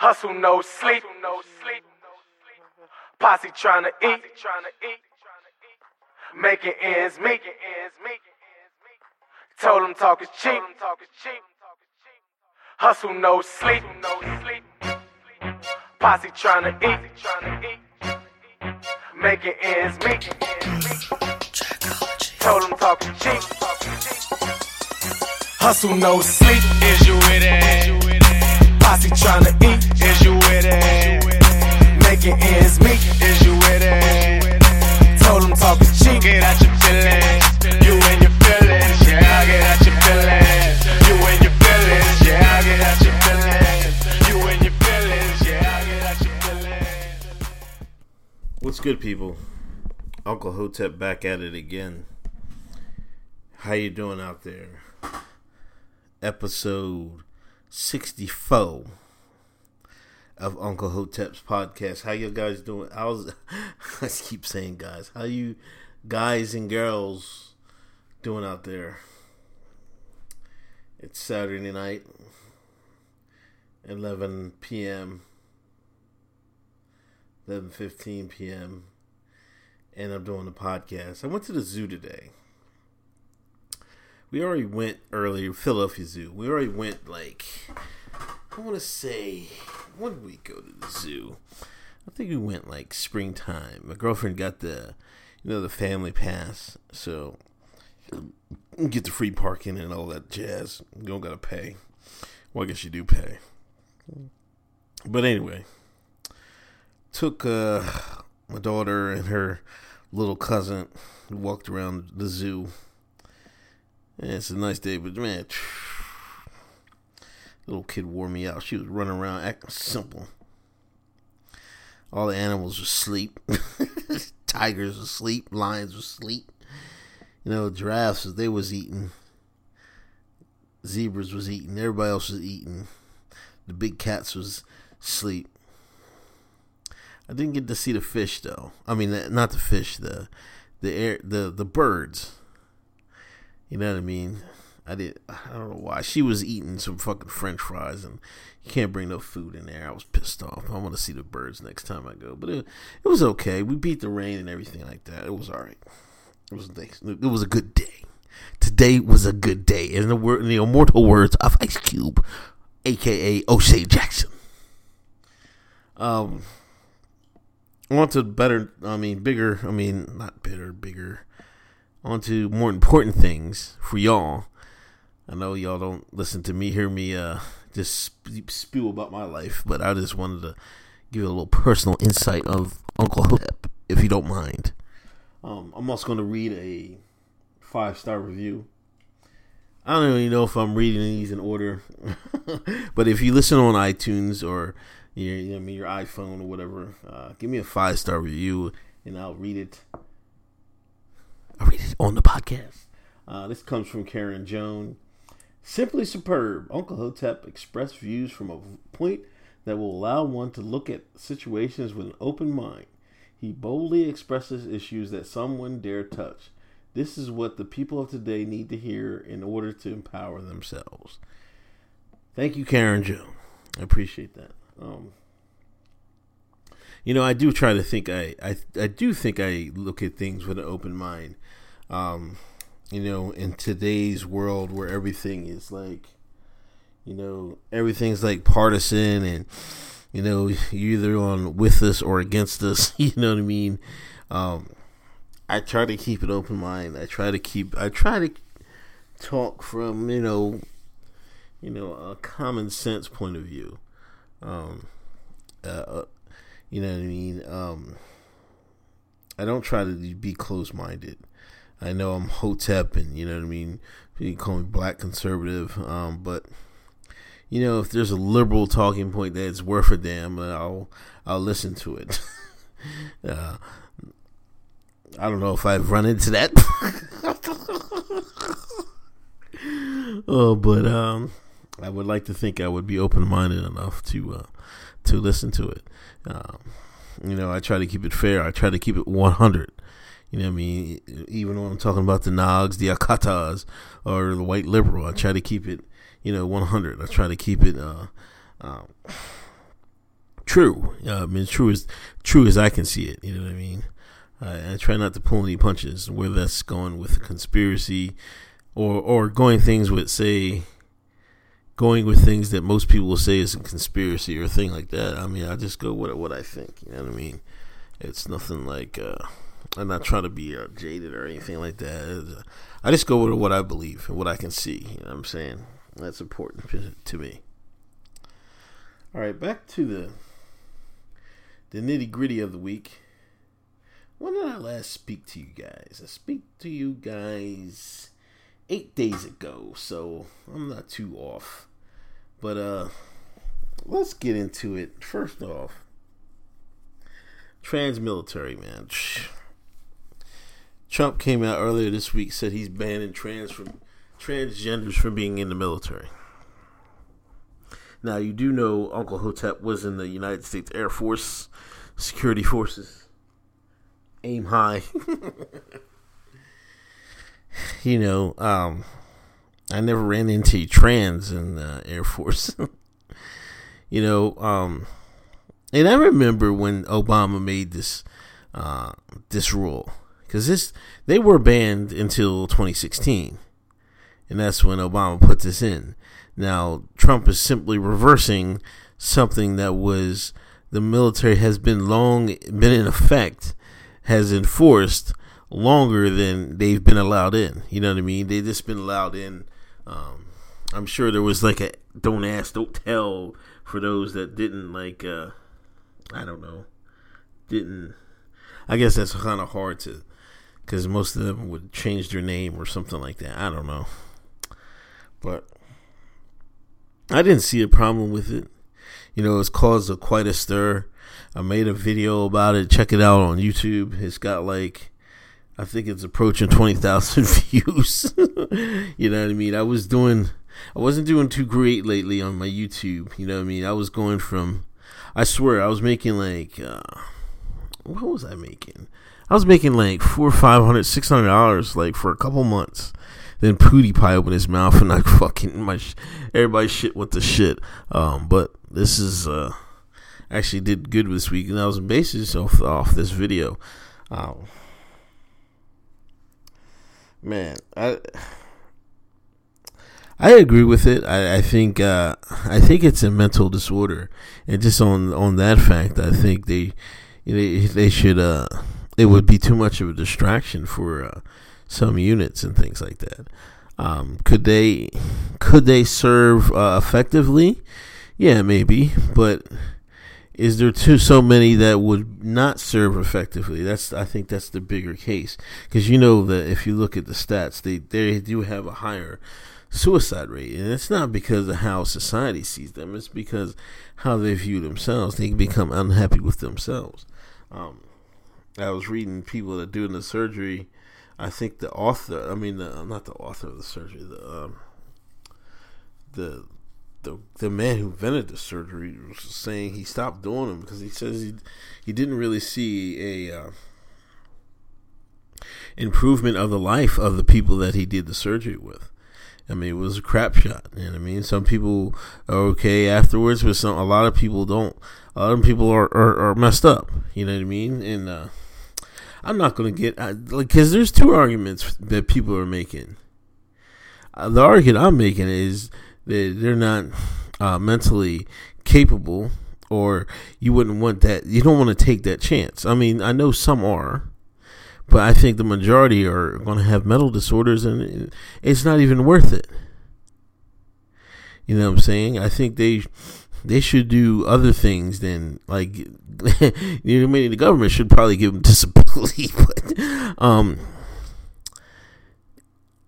Hustle no sleep. No sleep. Posse trying to eat. Making ends meet. Told them talk is cheap. Hustle no sleep. No sleep. Posse trying to eat. Making ends meet. Told them talk is cheap. Hustle no sleep. Is you with it? Posse trying to eat. Is you with it? Making ends meet. Is you with it? Told them talk is cheap. Get out your feelings. You and your feelings. Yeah, I get out your feelings. You and your feelings. Yeah, I get out your feelings. You and your feelings. Yeah, I get out your feelings. What's good, people? Uncle Hotep back at it again. How you doing out there? Episode sixty-four of Uncle Hotep's podcast. How you guys doing? I How's I keep saying guys? How you guys and girls doing out there? It's Saturday night, eleven p.m. 11:15 p.m. and I'm doing the podcast. I went to the zoo today. We already went earlier, Philadelphia Zoo. We already went like I want to say when did we go to the zoo? I think we went like springtime. My girlfriend got the you know the family pass, so get the free parking and all that jazz. You don't gotta pay. Well, I guess you do pay. But anyway, took uh, my daughter and her little cousin walked around the zoo. And it's a nice day, but man, little kid wore me out. She was running around acting simple. All the animals were asleep. Tigers were asleep. Lions were asleep. You know, giraffes they was eating. Zebras was eating. Everybody else was eating. The big cats was asleep. I didn't get to see the fish though. I mean, not the fish, the the air, the the birds. You know what I mean? I did. I don't know why she was eating some fucking French fries, and you can't bring no food in there. I was pissed off. I want to see the birds next time I go, but it it was okay. We beat the rain and everything like that. It was all right. It was it was a good day. Today was a good day. In the word, in the immortal words of Ice Cube, aka O'Shea Jackson. Um want to better i mean bigger i mean not better bigger on to more important things for y'all. I know y'all don't listen to me hear me uh just spew about my life but i just wanted to give you a little personal insight of uncle hotep if you don't mind. Um i'm also going to read a five star review. I don't even know if I'm reading these in order, but if you listen on iTunes or your, you know, I mean, your iPhone or whatever, uh, give me a five star review and I'll read it. I'll read it on the podcast. Uh, this comes from Karen Joan. Simply superb. Uncle Hotep expressed views from a point that will allow one to look at situations with an open mind. He boldly expresses issues that someone dare touch. This is what the people of today need to hear in order to empower themselves. Thank you, Karen Joan. I appreciate that. Um, you know, I do try to think. I, I I do think I look at things with an open mind. Um, you know, in today's world where everything is like, you know, everything's like partisan, and you know, you're either on with us or against us. You know what I mean? Um, I try to keep an open mind. I try to keep. I try to talk from you know, you know, a common sense point of view. Um, uh, you know what I mean? Um, I don't try to be close minded. I know I'm Hotep, and you know what I mean. You call me black conservative, um, but you know if there's a liberal talking point that's worth a damn, I'll I'll listen to it. uh, I don't know if I've run into that. oh, but um, I would like to think I would be open minded enough to uh, to listen to it. Um, you know, I try to keep it fair. I try to keep it one hundred. You know what I mean? Even when I'm talking about the Nogs, the Akatas, or the white liberal, I try to keep it, you know, 100. I try to keep it, uh, um, true. Uh, I mean, true as true as I can see it. You know what I mean? I, I try not to pull any punches, whether that's going with conspiracy or or going things with say going with things that most people will say is a conspiracy or a thing like that. I mean, I just go with what I think. You know what I mean? It's nothing like uh, I'm not trying to be uh, jaded or anything like that. Uh, I just go with what I believe and what I can see. You know what I'm saying? That's important to me. All right, back to the the nitty gritty of the week. When did I last speak to you guys? I speak to you guys eight days ago, so I'm not too off. But uh let's get into it. First off, trans military man. Trump came out earlier this week said he's banning trans from transgenders from being in the military. Now you do know Uncle Hotep was in the United States Air Force security forces. Aim high. you know, um, I never ran into trans in the Air Force. you know, um, and I remember when Obama made this uh, this rule because this they were banned until 2016, and that's when Obama put this in. Now Trump is simply reversing something that was the military has been long been in effect, has enforced longer than they've been allowed in. You know what I mean? They've just been allowed in. Um, I'm sure there was like a don't ask, don't tell for those that didn't like. Uh, I don't know, didn't. I guess that's kind of hard to, because most of them would change their name or something like that. I don't know, but I didn't see a problem with it. You know, it's caused a, quite a stir. I made a video about it. Check it out on YouTube. It's got like, I think it's approaching 20,000 views. you know what I mean? I was doing, I wasn't doing too great lately on my YouTube. You know what I mean? I was going from, I swear, I was making like, uh, what was I making? I was making like four, five hundred, six hundred dollars like for a couple months. Then PewDiePie opened his mouth and I fucking my everybody shit with the shit. Um, but this is uh actually did good this week, and I was basing off off this video. Um, man, I I agree with it. I, I think uh, I think it's a mental disorder, and just on on that fact, I think they they they should uh it would be too much of a distraction for uh, some units and things like that. Um, could they could they serve uh, effectively? Yeah, maybe, but is there too so many that would not serve effectively? That's I think that's the bigger case because you know that if you look at the stats, they they do have a higher suicide rate, and it's not because of how society sees them; it's because how they view themselves. They become unhappy with themselves. Um, I was reading people that doing the surgery I think the author, I mean, the, not the author of the surgery, the um, the the the man who invented the surgery was saying he stopped doing them because he says he he didn't really see a uh, improvement of the life of the people that he did the surgery with. I mean, it was a crap shot. You know what I mean? Some people are okay afterwards, but some a lot of people don't. A lot of people are, are, are messed up. You know what I mean? And uh, I'm not going to get like because there's two arguments that people are making. Uh, the argument I'm making is that they're not uh, mentally capable, or you wouldn't want that. You don't want to take that chance. I mean, I know some are, but I think the majority are going to have mental disorders, and it's not even worth it. You know what I'm saying? I think they they should do other things than like you know, I mean, the government should probably give them disability, but um,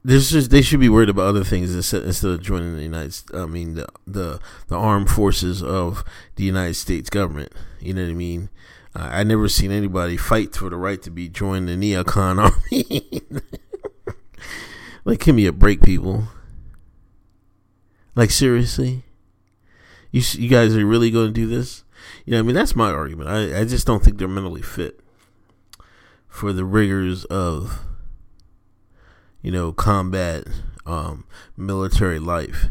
there's just they should be worried about other things instead, instead of joining the United. I mean, the the the armed forces of the United States government. You know what I mean? Uh, I never seen anybody fight for the right to be joined the neocon army. like, give me a break, people. Like seriously. You you guys are really going to do this? You know, I mean, that's my argument. I, I just don't think they're mentally fit for the rigors of, you know, combat, um, military life.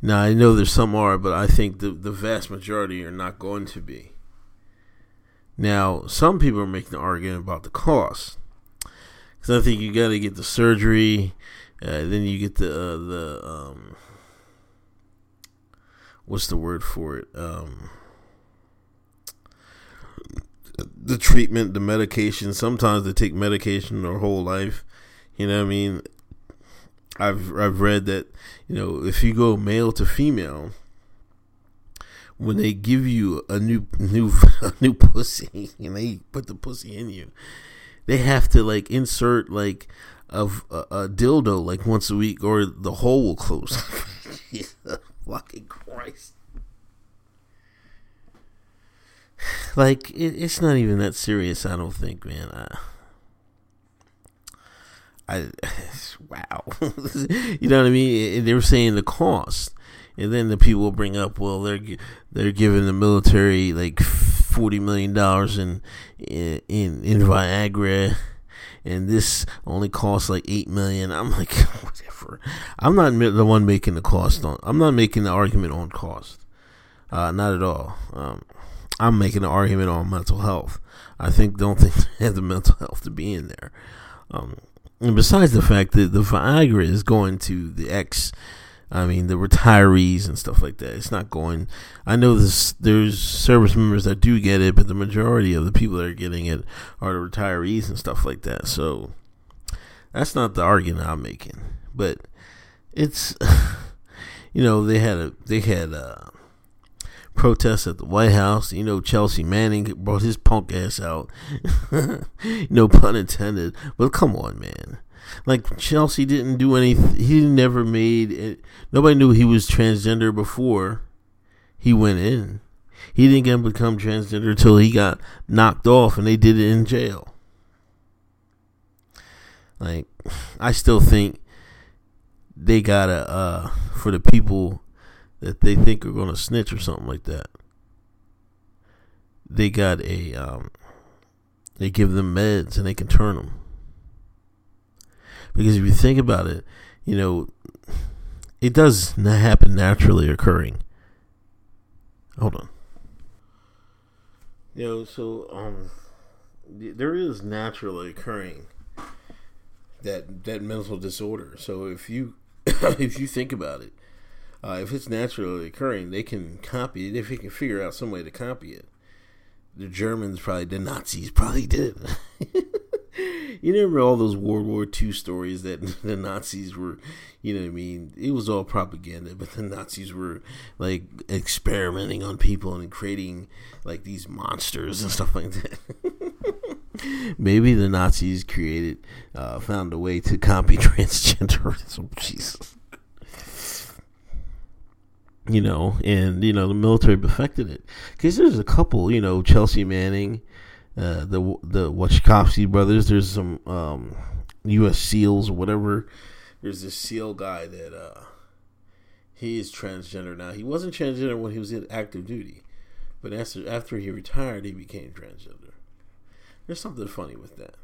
Now, I know there's some are, but I think the, the vast majority are not going to be. Now, some people are making an argument about the cost. Because I think you got to get the surgery, uh, then you get the uh, the um, what's the word for it? Um, the treatment, the medication. Sometimes they take medication their whole life. You know what I mean? I've I've read that you know if you go male to female, when they give you a new new a new pussy and they put the pussy in you, they have to like insert like a, a, a dildo like once a week or the hole will close. fucking Christ! Like it, it's not even that serious. I don't think, man. I, I wow, you know what I mean? They were saying the cost, and then the people bring up, well, they're they're giving the military like forty million dollars in, in in Viagra, and this only costs like eight million. I'm like, whatever. I'm not the one making the cost on. I'm not making the argument on cost. Uh, not at all. Um, I'm making an argument on mental health. I think don't think they have the mental health to be in there. Um, and besides the fact that the Viagra is going to the ex, I mean the retirees and stuff like that. It's not going. I know this. There's service members that do get it, but the majority of the people that are getting it are the retirees and stuff like that. So that's not the argument I'm making. But it's, you know, they had a they had a protests at the White House. You know, Chelsea Manning brought his punk ass out. no pun intended. But come on, man. Like Chelsea didn't do anything. He never made it. Nobody knew he was transgender before he went in. He didn't get become transgender until he got knocked off, and they did it in jail. Like, I still think they gotta uh, for the people that they think are going to snitch or something like that. They got a, um, they give them meds and they can turn them. Because if you think about it, you know, it does not happen naturally occurring. Hold on. You know, so um, there is naturally occurring that that mental disorder. So if you if you think about it, uh, if it's naturally occurring, they can copy it if they can figure out some way to copy it. The Germans probably, the Nazis probably did. you remember all those World War II stories that the Nazis were, you know I mean? It was all propaganda, but the Nazis were like experimenting on people and creating like these monsters and stuff like that. Maybe the Nazis created, uh, found a way to copy transgenderism. Jesus you know, and you know the military perfected it because there's a couple, you know, Chelsea Manning, uh, the the Wachowski brothers. There's some um, U.S. SEALs or whatever. There's this SEAL guy that uh, he is transgender now. He wasn't transgender when he was in active duty, but after after he retired, he became transgender. There's something funny with that.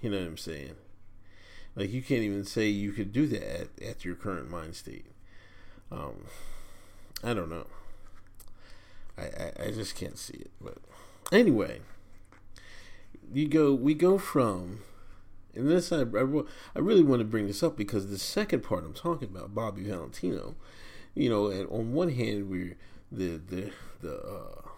You know what I'm saying? Like you can't even say you could do that at, at your current mind state. Um, I don't know. I, I, I just can't see it. But anyway, you go. We go from, and this I, I, I really want to bring this up because the second part I'm talking about, Bobby Valentino. You know, and on one hand, we're the the the uh,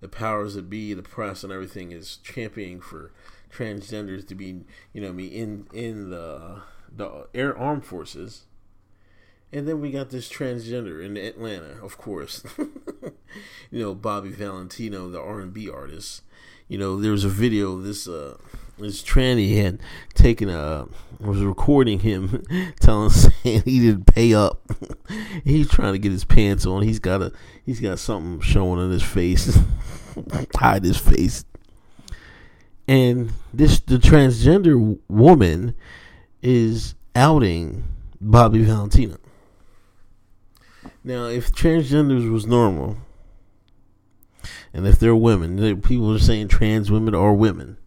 the powers that be, the press, and everything is championing for transgenders to be, you know, me in in the the air armed forces and then we got this transgender in Atlanta, of course. you know, Bobby Valentino, the R and B artist. You know, there was a video this uh this tranny had taken a was recording him telling saying he didn't pay up. he's trying to get his pants on. He's got a he's got something showing on his face. hide his face. And this the transgender woman is outing Bobby Valentino. Now, if transgenders was normal, and if they're women, people are saying trans women are women.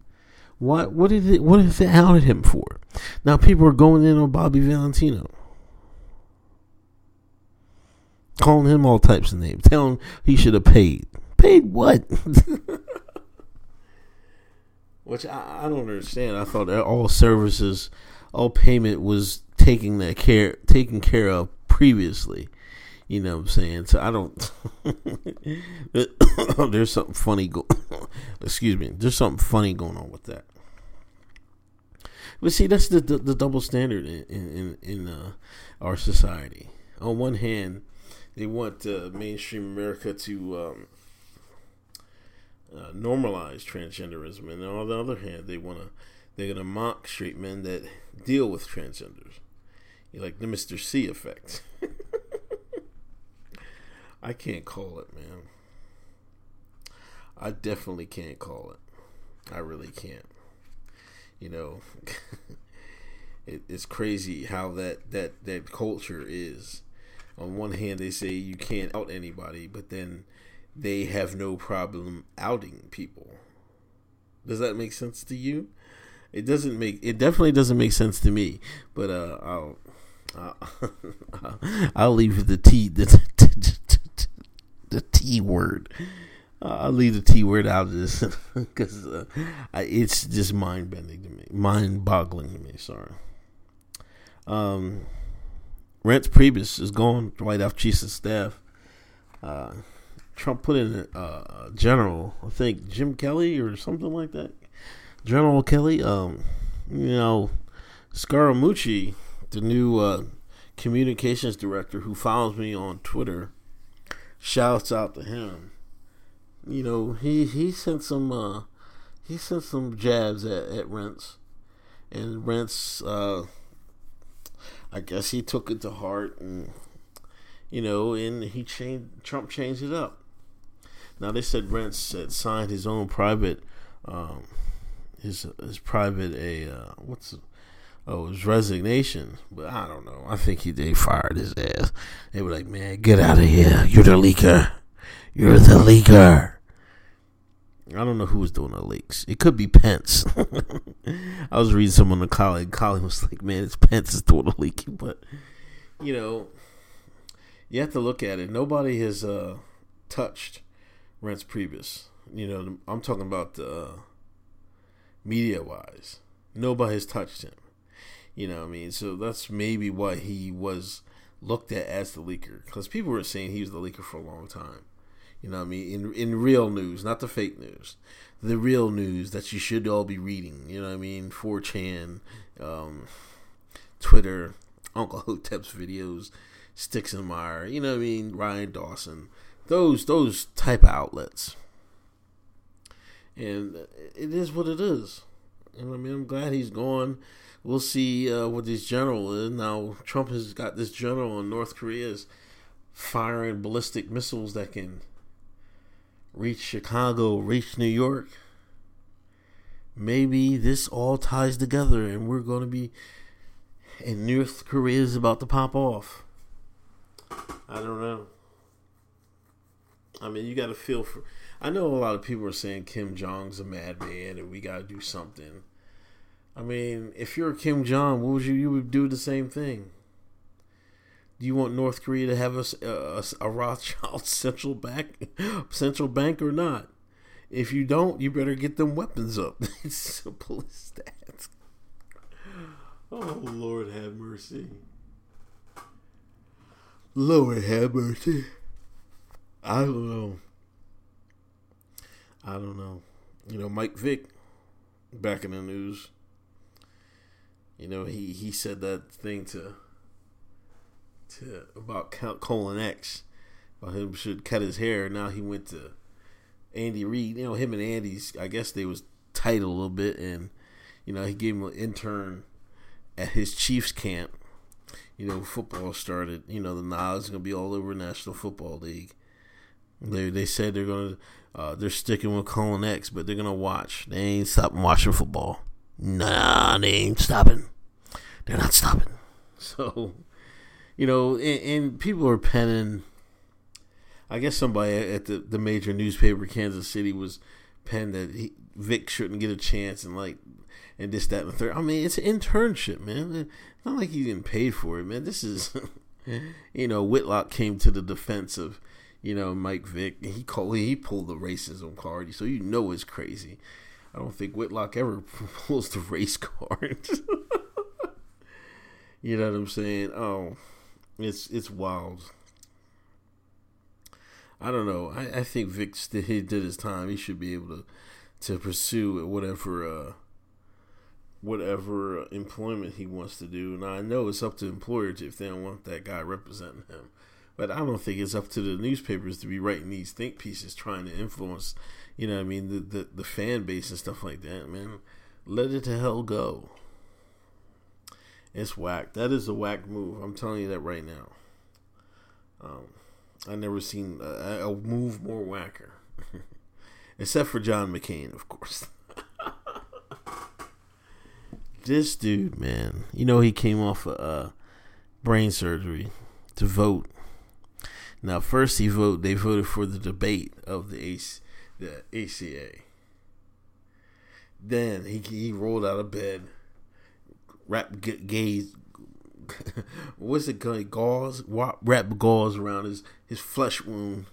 What what did it what is it outed him for? Now people are going in on Bobby Valentino. Calling him all types of names. Telling he should have paid. Paid what? which I, I don't understand. I thought that all services, all payment was taking that care taken care of previously. You know what I'm saying? So I don't. there's something funny go. excuse me. There's something funny going on with that. But see, that's the the, the double standard in in in uh, our society. On one hand, they want uh, mainstream America to um, uh, normalize transgenderism, and on the other hand, they want to they're gonna mock straight men that deal with transgenders, like the Mister C effect. I can't call it, man. I definitely can't call it. I really can't. You know, it, it's crazy how that that that culture is. On one hand, they say you can't out anybody, but then they have no problem outing people. Does that make sense to you? It doesn't make. It definitely doesn't make sense to me. But uh, I'll. I'll, I'll leave the T the, the T word. I'll leave the T word out of this because uh, it's just mind bending to me, mind boggling to me. Sorry. Um, Reince Priebus is gone. White House chief of staff. Uh, Trump put in a, a, general, I think Jim Kelly or something like that. General Kelly. Um, you know, Scaramucci, the new uh, communications director who follows me on Twitter. Shouts out to him you know, he he sent some uh, he sent some jabs at, at Reince, and Reince, uh, I guess he took it to heart, and you know, and he changed. Trump changed it up. Now they said Reince had signed his own private, um, his his private a uh, what's oh his resignation, but I don't know. I think he they fired his ass. They were like, man, get out of here. You're the leaker. You're the leaker. I don't know who was doing the leaks. It could be Pence. I was reading someone in colleague. Colleague was like, "Man, it's Pence is doing the leaking," but you know, you have to look at it. Nobody has uh, touched Reince Priebus. You know, I'm talking about the uh, media wise. Nobody has touched him. You know, what I mean, so that's maybe why he was looked at as the leaker because people were saying he was the leaker for a long time. You know what I mean? In in real news, not the fake news. The real news that you should all be reading. You know what I mean? 4chan, um, Twitter, Uncle Hotep's videos, Sticks and Meyer, you know what I mean? Ryan Dawson. Those those type of outlets. And it is what it is. And I mean, I'm glad he's gone. We'll see uh, what this general is. Now, Trump has got this general in North Korea is firing ballistic missiles that can reach Chicago, reach New York, maybe this all ties together and we're going to be, and North Korea is about to pop off. I don't know. I mean, you got to feel for. I know a lot of people are saying Kim Jong's a madman and we got to do something. I mean, if you're Kim Jong, what would you you would do the same thing? Do you want North Korea to have a, a, a Rothschild central bank, central bank or not? If you don't, you better get them weapons up. it's simple as that. Oh Lord, have mercy. Lord, have mercy. I don't know. I don't know. You know, Mike Vick, back in the news. You know, he he said that thing to to about Colin X, about him should cut his hair. Now he went to Andy Reid. You know, him and Andy's. I guess they was tight a little bit, and you know he gave him an intern at his Chiefs camp. You know, football started. You know, the knowledge gonna be all over National Football League. They they said they're gonna uh, they're sticking with Colin X, but they're gonna watch. They ain't stopping watching football. Nah, they ain't stopping. They're not stopping. So you know, and, and, people are penning. I guess somebody at the, the major newspaper, Kansas City, was penned that he, Vick shouldn't get a chance and like and this, that, and the third. I mean, it's an internship, man. It's not like he's getting paid for it, man. This is, you know, Whitlock came to the defense of, you know, Mike Vick. He called, he pulled the racism card, so you know it's crazy. I don't think Whitlock ever pulls the race card. you know what I'm saying? Oh, it's it's wild. I don't know. I, I think Vick did, he did his time. He should be able to to pursue whatever uh, whatever employment he wants to do. And I know it's up to employers if they don't want that guy representing him. But I don't think it's up to the newspapers to be writing these think pieces trying to influence, you know, I mean, the, the, the fan base and stuff like that, man. Let it to hell go. It's whack. That is a whack move. I'm telling you that right now. Um, I never seen a, a move more whacker, except for John McCain, of course. this dude, man, you know he came off of uh, brain surgery to vote. Now, first he vote they voted for the debate of the AC, the ACA. Then he he rolled out of bed, wrapped gaze, what's it called? Gauze, wrap gauze around his his flesh wound.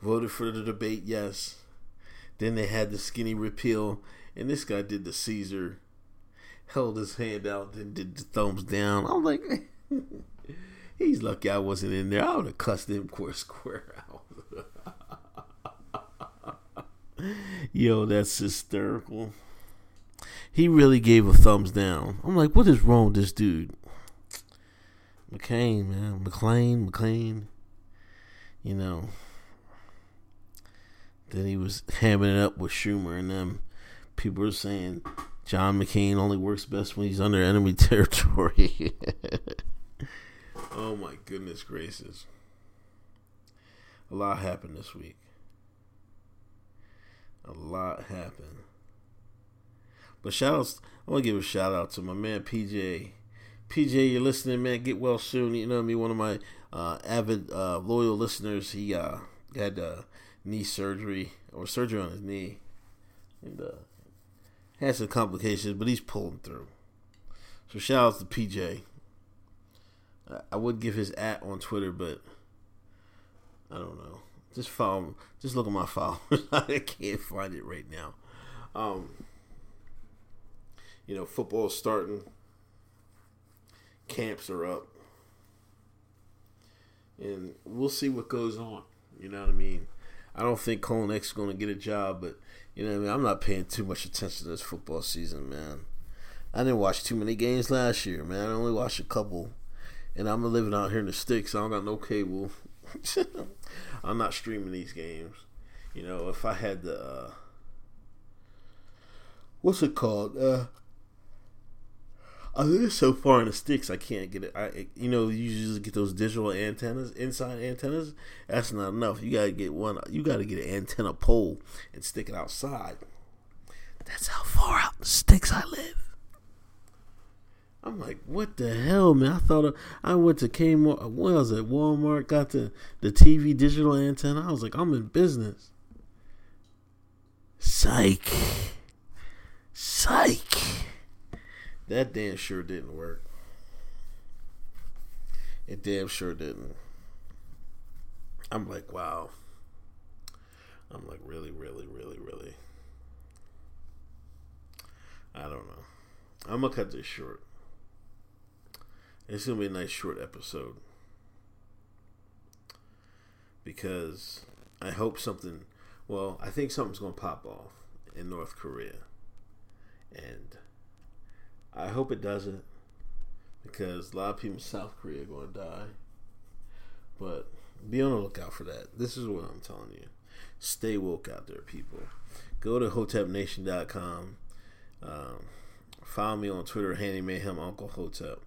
Voted for the debate, yes. Then they had the skinny repeal, and this guy did the Caesar, held his hand out, and did the thumbs down. I'm like, he's lucky I wasn't in there. I would have cussed him square square out. Yo, that's hysterical. He really gave a thumbs down. I'm like, what is wrong with this dude? McCain, man. McLean, McLean. You know. Then he was hamming it up with Schumer and them. People were saying John McCain only works best when he's under enemy territory. oh my goodness gracious. A lot happened this week. A lot happened. But shout outs, I want to give a shout out to my man PJ PJ, you're listening, man. Get well soon. You know what I mean? One of my uh, avid, uh, loyal listeners, he uh, had uh, knee surgery or surgery on his knee, and uh, had some complications, but he's pulling through. So shout out to PJ. I would give his at on Twitter, but I don't know. Just follow. Just look at my file. I can't find it right now. Um, you know, football's starting camps are up. And we'll see what goes on. You know what I mean? I don't think Colin X is going to get a job, but you know what I mean? I'm not paying too much attention to this football season, man. I didn't watch too many games last year, man. I only watched a couple. And I'm living out here in the sticks. I don't got no cable. I'm not streaming these games. You know, if I had the uh, what's it called? Uh, Oh, I live so far in the sticks, I can't get it. I, you know, you usually get those digital antennas, inside antennas. That's not enough. You gotta get one. You gotta get an antenna pole and stick it outside. That's how far out in the sticks I live. I'm like, what the hell, man? I thought I went to Kmart. What was it? Walmart got the the TV digital antenna. I was like, I'm in business. Psych. Psych. That damn sure didn't work. It damn sure didn't. I'm like, wow. I'm like, really, really, really, really. I don't know. I'm gonna cut this short. It's gonna be a nice short episode because I hope something. Well, I think something's gonna pop off in North Korea, and I hope it doesn't because a lot of people in South Korea are going to die. But be on the lookout for that. This is what I'm telling you. Stay woke out there, people. Go to hotepnation.com. Um, follow me on Twitter, Handy Mayhem Uncle Hotep.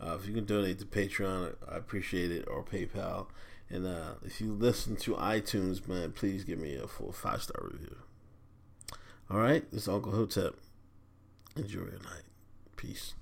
Uh, if you can donate to Patreon, I appreciate it, or PayPal. And uh, if you listen to iTunes, man, please give me a full five star review. All right, this is Uncle Hotep. Enjoy your night. Peace.